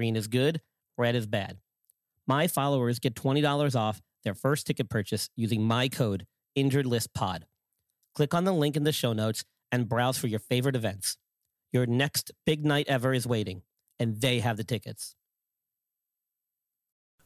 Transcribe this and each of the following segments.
Green is good, red is bad. My followers get $20 off their first ticket purchase using my code InjuredListPod. Click on the link in the show notes and browse for your favorite events. Your next big night ever is waiting, and they have the tickets.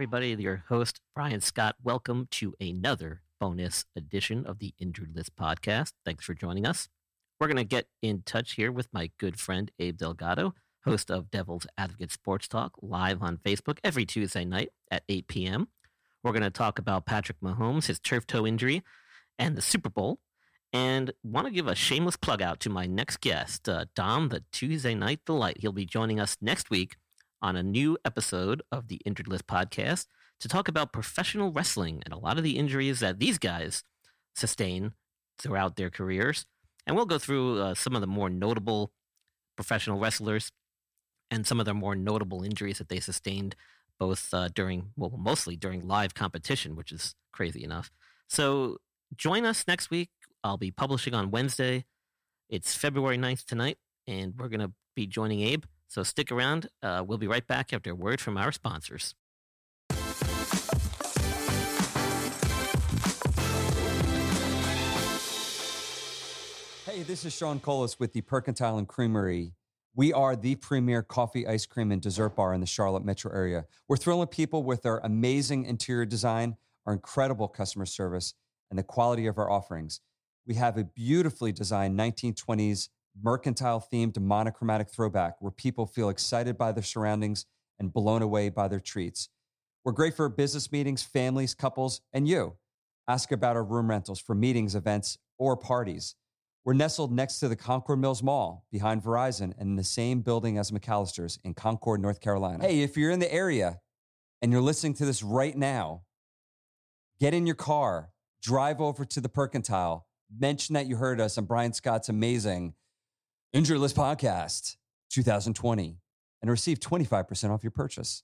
Everybody, your host, Brian Scott. Welcome to another bonus edition of the Injured List podcast. Thanks for joining us. We're going to get in touch here with my good friend, Abe Delgado, host of Devil's Advocate Sports Talk, live on Facebook every Tuesday night at 8 p.m. We're going to talk about Patrick Mahomes, his turf toe injury, and the Super Bowl. And want to give a shameless plug out to my next guest, uh, Dom, the Tuesday Night Delight. He'll be joining us next week on a new episode of the Injured List podcast to talk about professional wrestling and a lot of the injuries that these guys sustain throughout their careers. And we'll go through uh, some of the more notable professional wrestlers and some of their more notable injuries that they sustained both uh, during, well, mostly during live competition, which is crazy enough. So join us next week. I'll be publishing on Wednesday. It's February 9th tonight, and we're going to be joining Abe. So stick around. Uh, we'll be right back after a word from our sponsors. Hey, this is Sean Colas with the Percentile and Creamery. We are the premier coffee, ice cream, and dessert bar in the Charlotte metro area. We're thrilling people with our amazing interior design, our incredible customer service, and the quality of our offerings. We have a beautifully designed 1920s mercantile themed monochromatic throwback where people feel excited by their surroundings and blown away by their treats. We're great for business meetings, families, couples, and you. Ask about our room rentals for meetings, events, or parties. We're nestled next to the Concord Mills Mall behind Verizon and in the same building as McAllister's in Concord, North Carolina. Hey, if you're in the area and you're listening to this right now, get in your car, drive over to the Percentile, mention that you heard us and Brian Scott's amazing Injured List Podcast 2020 and receive 25% off your purchase.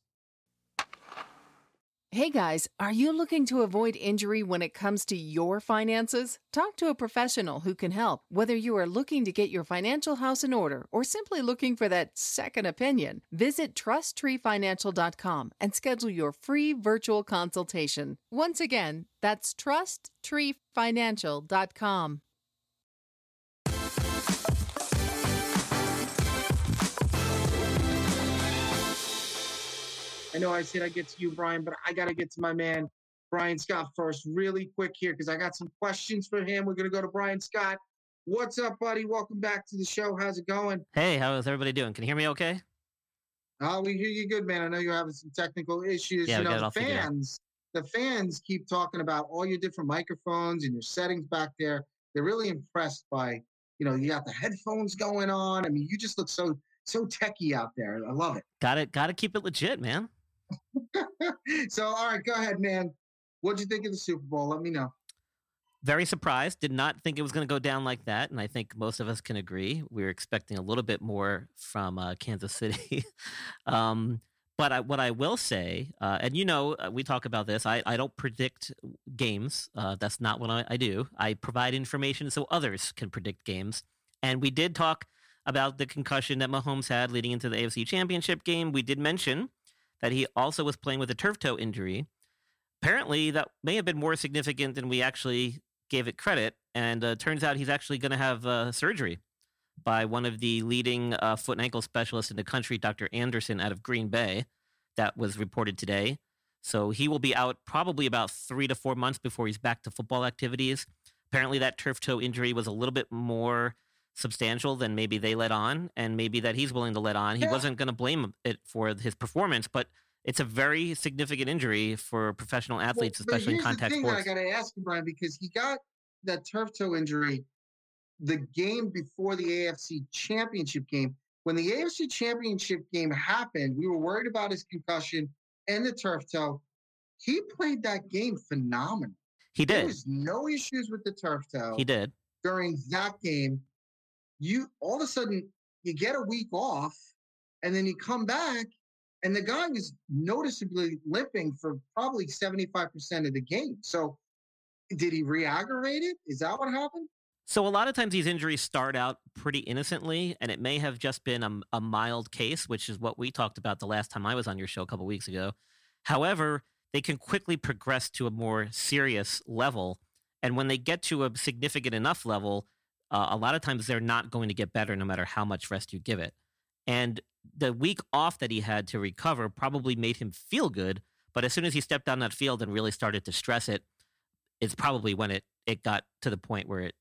Hey guys, are you looking to avoid injury when it comes to your finances? Talk to a professional who can help, whether you are looking to get your financial house in order or simply looking for that second opinion. Visit trusttreefinancial.com and schedule your free virtual consultation. Once again, that's trusttreefinancial.com. I know I said I get to you, Brian, but I got to get to my man, Brian Scott, first, really quick here, because I got some questions for him. We're going to go to Brian Scott. What's up, buddy? Welcome back to the show. How's it going? Hey, how is everybody doing? Can you hear me okay? Oh, we hear you good, man. I know you're having some technical issues. Yeah, you we got it know, the fans, the fans keep talking about all your different microphones and your settings back there. They're really impressed by, you know, you got the headphones going on. I mean, you just look so so techie out there. I love it. Got it. Got to keep it legit, man. so, all right, go ahead, man. What'd you think of the Super Bowl? Let me know. Very surprised. Did not think it was going to go down like that, and I think most of us can agree. We were expecting a little bit more from uh, Kansas City. um, but I, what I will say, uh, and you know, uh, we talk about this. I, I don't predict games. Uh, that's not what I, I do. I provide information so others can predict games. And we did talk about the concussion that Mahomes had leading into the AFC Championship game. We did mention that he also was playing with a turf toe injury. Apparently, that may have been more significant than we actually gave it credit. And uh, turns out he's actually going to have uh, surgery by one of the leading uh, foot and ankle specialists in the country, Dr. Anderson, out of Green Bay. That was reported today. So he will be out probably about three to four months before he's back to football activities. Apparently, that turf toe injury was a little bit more substantial than maybe they let on, and maybe that he's willing to let on. He yeah. wasn't going to blame it for his performance, but it's a very significant injury for professional athletes, well, especially in contact the thing sports. I got to ask you, Brian, because he got that turf toe injury the game before the AFC Championship game. When the AFC Championship game happened, we were worried about his concussion and the turf toe. He played that game phenomenal. He did. There was no issues with the turf toe. He did during that game you all of a sudden you get a week off and then you come back and the guy was noticeably limping for probably 75% of the game. So did he re-aggravate it? Is that what happened? So a lot of times these injuries start out pretty innocently, and it may have just been a, a, mild case, which is what we talked about the last time I was on your show a couple weeks ago. However, they can quickly progress to a more serious level, and when they get to a significant enough level, uh, a lot of times they're not going to get better no matter how much rest you give it. And the week off that he had to recover probably made him feel good. But as soon as he stepped on that field and really started to stress it, it's probably when it, it got to the point where it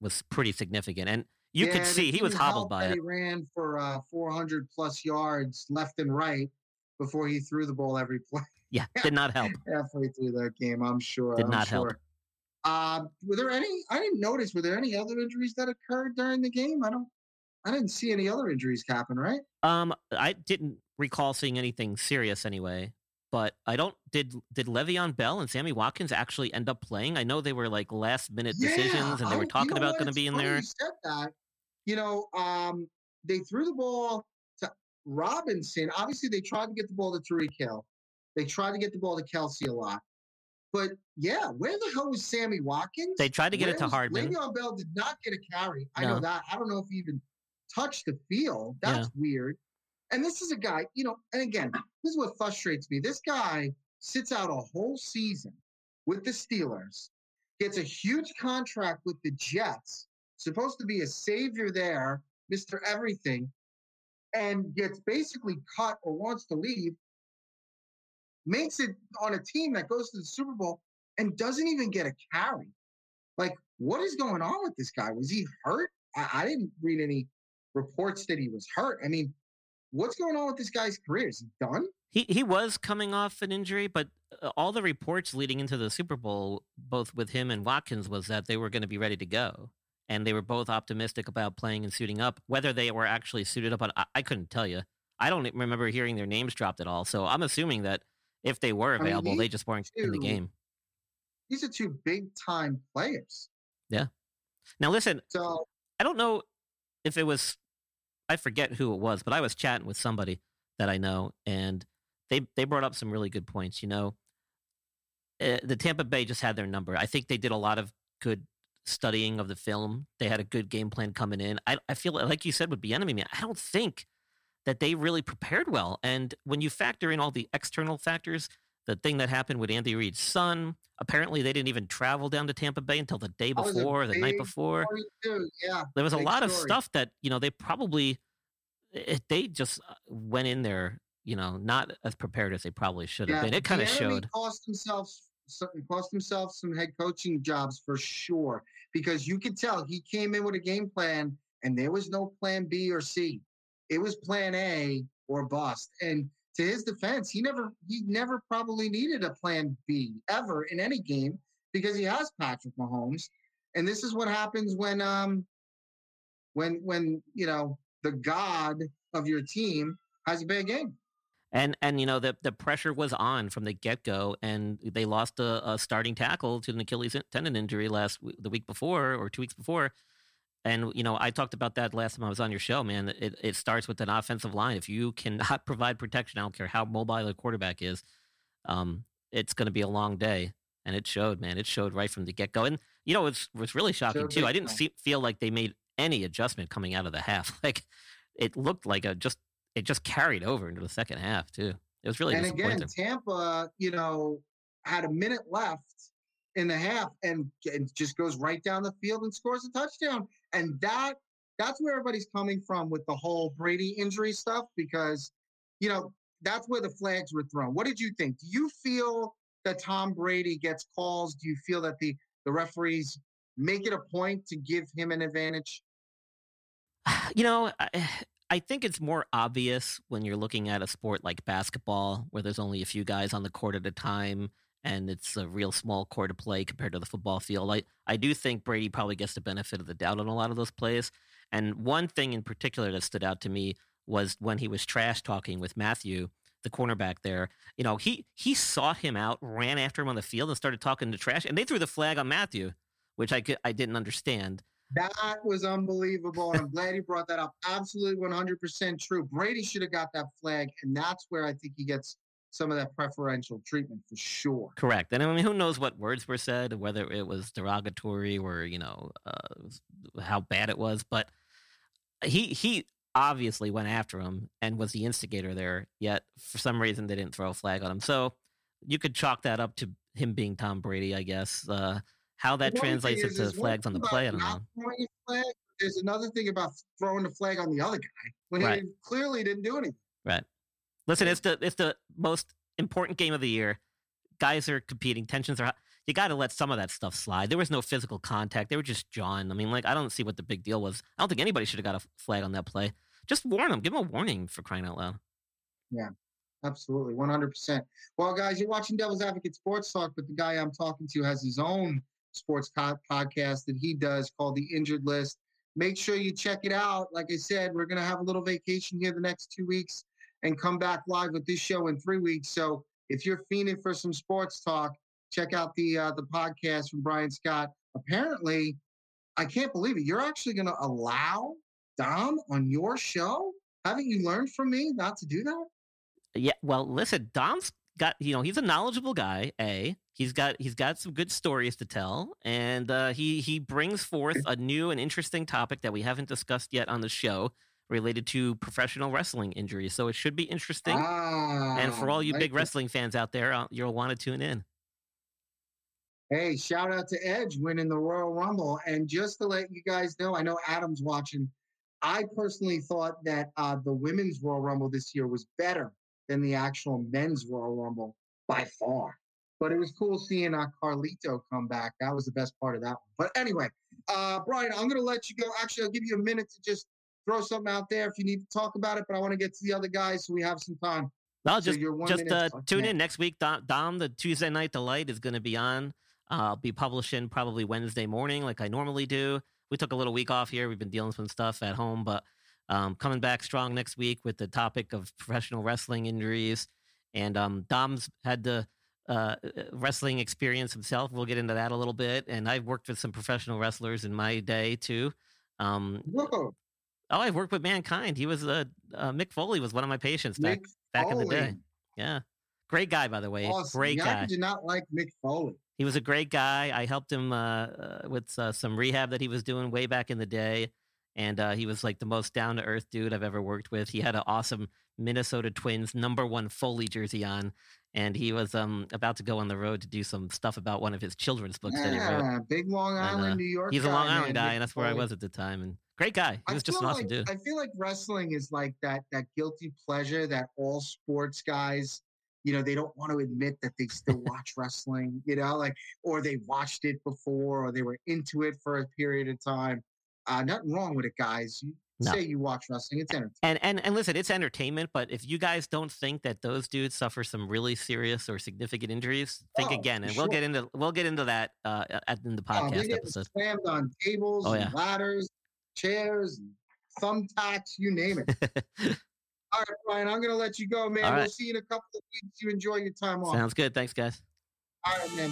was pretty significant. And you yeah, could see he was hobbled by it. He ran for uh, 400 plus yards left and right before he threw the ball every play. Yeah, did not help. Halfway through that game, I'm sure. Did I'm not sure. help. Uh, were there any? I didn't notice. Were there any other injuries that occurred during the game? I don't. I didn't see any other injuries happen. Right? Um, I didn't recall seeing anything serious anyway. But I don't. Did did Le'Veon Bell and Sammy Watkins actually end up playing? I know they were like last minute yeah, decisions, and they were talking about going to be in there. You said that. You know, um, they threw the ball to Robinson. Obviously, they tried to get the ball to Tyreek Hill. They tried to get the ball to Kelce a lot. But yeah, where the hell was Sammy Watkins? They tried to get where it to was, Hardman. Le'Veon Bell did not get a carry. I no. know that. I don't know if he even touched the field. That's yeah. weird. And this is a guy, you know, and again, this is what frustrates me. This guy sits out a whole season with the Steelers, gets a huge contract with the Jets, supposed to be a savior there, Mr. Everything, and gets basically cut or wants to leave makes it on a team that goes to the Super Bowl and doesn't even get a carry. Like, what is going on with this guy? Was he hurt? I, I didn't read any reports that he was hurt. I mean, what's going on with this guy's career? Is he done? He he was coming off an injury, but uh, all the reports leading into the Super Bowl, both with him and Watkins, was that they were going to be ready to go, and they were both optimistic about playing and suiting up. Whether they were actually suited up, I, I couldn't tell you. I don't remember hearing their names dropped at all. So I'm assuming that if they were available, I mean, they just weren't two, in the game. These are two big time players. Yeah. Now listen, so I don't know if it was I forget who it was, but I was chatting with somebody that I know and they they brought up some really good points, you know. Uh, the Tampa Bay just had their number. I think they did a lot of good studying of the film. They had a good game plan coming in. I I feel like you said with enemy man, I don't think that they really prepared well. And when you factor in all the external factors, the thing that happened with Andy Reid's son, apparently they didn't even travel down to Tampa Bay until the day before, the night before. Yeah, there was a lot story. of stuff that you know they probably it, they just uh, went in there, you know, not as prepared as they probably should have yeah, been. It kind of showed. Cost themselves uh, cost themselves some head coaching jobs for sure because you could tell he came in with a game plan and there was no plan B or C it was plan A or bust. And to his defense, he never he never probably needed a plan B ever in any game because he has Patrick Mahomes. And this is what happens when um when when you know the God of your team has a bad game. And and you know the the pressure was on from the get go, and they lost a, a, starting tackle to an Achilles tendon injury last the week before or two weeks before. And you know I talked about that last time I was on your show, man. It it starts with an offensive line. If you cannot provide protection, I don't care how mobile the quarterback is, um, it's going to be a long day. And it showed, man. It showed right from the get go. And you know it's was really shocking too. I didn't see, feel like they made any adjustment coming out of the half. Like it looked like a just it just carried over into the second half too. It was really and again, Tampa, you know, had a minute left in the half and, and just goes right down the field and scores a touchdown. And that that's where everybody's coming from with the whole Brady injury stuff because you know that's where the flags were thrown. What did you think? Do you feel that Tom Brady gets calls? Do you feel that the the referees make it a point to give him an advantage? You know, I think it's more obvious when you're looking at a sport like basketball, where there's only a few guys on the court at a time, and it's a real small court to play compared to the football field. I, I do think Brady probably gets the benefit of the doubt on a lot of those plays. And one thing in particular that stood out to me was when he was trash talking with Mathieu, the cornerback there. You know, he he sought him out, ran after him on the field, and started talking to trash, and they threw the flag on Mathieu, which I I didn't understand. That was unbelievable. I'm glad you brought that up. Absolutely 100% true. Brady should have got that flag. And that's where I think he gets some of that preferential treatment for sure. Correct. And I mean, who knows what words were said, whether it was derogatory or, you know, uh, how bad it was. But he, he, obviously went after him and was the instigator there yet for some reason they didn't throw a flag on him so you could chalk that up to him being tom brady i guess uh, how that translates is, into flags on the play, I don't know. Flag, there's another thing about throwing the flag on the other guy when right. he clearly didn't do anything. Right. Listen, it's the it's the most important game of the year. Guys are competing, tensions are high. You got to let some of that stuff slide. There was no physical contact. They were just jawing. I mean, like I don't see what the big deal was. I don't think anybody should have got a flag on that play. Just warn them. Give them a warning for crying out loud. Yeah, absolutely, one hundred percent. Well, guys, you're watching Devil's Advocate Sports Talk, but the guy I'm talking to has his own sports co- podcast that he does called The Injured List. Make sure you check it out. Like I said, we're going to have a little vacation here the next two weeks and come back live with this show in three weeks. So if you're fiending for some sports talk, check out the uh, the podcast from Brian Scott. Apparently, I can't believe it. You're actually going to allow Dom on your show? Haven't you learned from me not to do that? Yeah. Well, listen, Dom's got you know he's a knowledgeable guy. A he's got he's got some good stories to tell, and uh, he he brings forth a new and interesting topic that we haven't discussed yet on the show related to professional wrestling injuries. So it should be interesting. Ah, and for all you big wrestling fans out there, uh, you'll want to tune in. Hey, shout out to Edge winning the Royal Rumble. And just to let you guys know, I know Adam's watching. I personally thought that uh, the women's Royal Rumble this year was better than the actual men's Royal Rumble by far. But it was cool seeing uh, Carlito come back. That was the best part of that one. But anyway, uh, Brian, I'm going to let you go. Actually, I'll give you a minute to just throw something out there if you need to talk about it. But I want to get to the other guys so we have some time. So just just uh, tune in next week. Dom, Dom, the Tuesday Night Delight is going to be on. Uh, I'll be publishing probably Wednesday morning, like I normally do. We took a little week off here. We've been dealing with some stuff at home, but um, coming back strong next week with the topic of professional wrestling injuries. And um, Dom's had the uh, uh, wrestling experience himself. We'll get into that a little bit. And I've worked with some professional wrestlers in my day too. Um, Whoa. Oh, I've worked with Mankind. He was uh, uh, Mick Foley was one of my patients back back in the day. Yeah, great guy by the way. Awesome. Great guy. I did not like Mick Foley. He was a great guy. I helped him uh, uh with uh, some rehab that he was doing way back in the day and uh, he was like the most down to earth dude I've ever worked with. He had an awesome Minnesota Twins number one Foley jersey on, and he was um, about to go on the road to do some stuff about one of his children's books yeah, that he wrote. Big Long Island, and, uh, New York. He's a Long Island guy, and that's where I was at the time. And great guy. He was just an awesome like, dude. I feel like wrestling is like that that guilty pleasure that all sports guys you know they don't want to admit that they still watch wrestling you know like or they watched it before or they were into it for a period of time uh, nothing wrong with it, guys. You no. say you watch wrestling; it's entertainment. And and and listen, it's entertainment. But if you guys don't think that those dudes suffer some really serious or significant injuries, think oh, again. And sure. we'll get into we'll get into that uh, at in the oh, podcast oh, episode. Slammed on tables, oh, yeah. and ladders, chairs, thumbtacks, you name it. All right, Brian, I'm going to let you go, man. All We'll right. see you in a couple of weeks. You enjoy your time off. Sounds good. Thanks, guys. All right, man.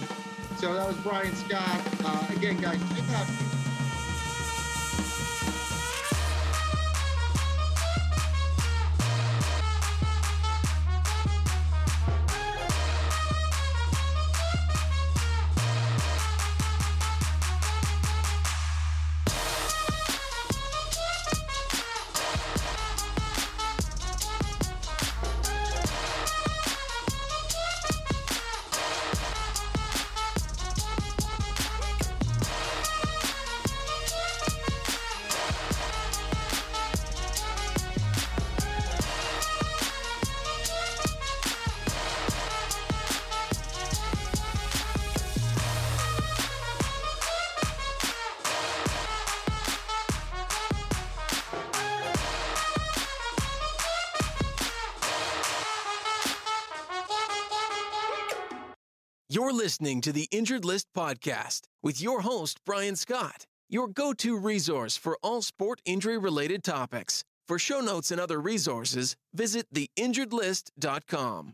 So that was Brian Scott. Uh, again, guys, You're listening to the Injured List Podcast with your host, Brian Scott, your go to resource for all sport injury related topics. For show notes and other resources, visit theinjuredlist.com.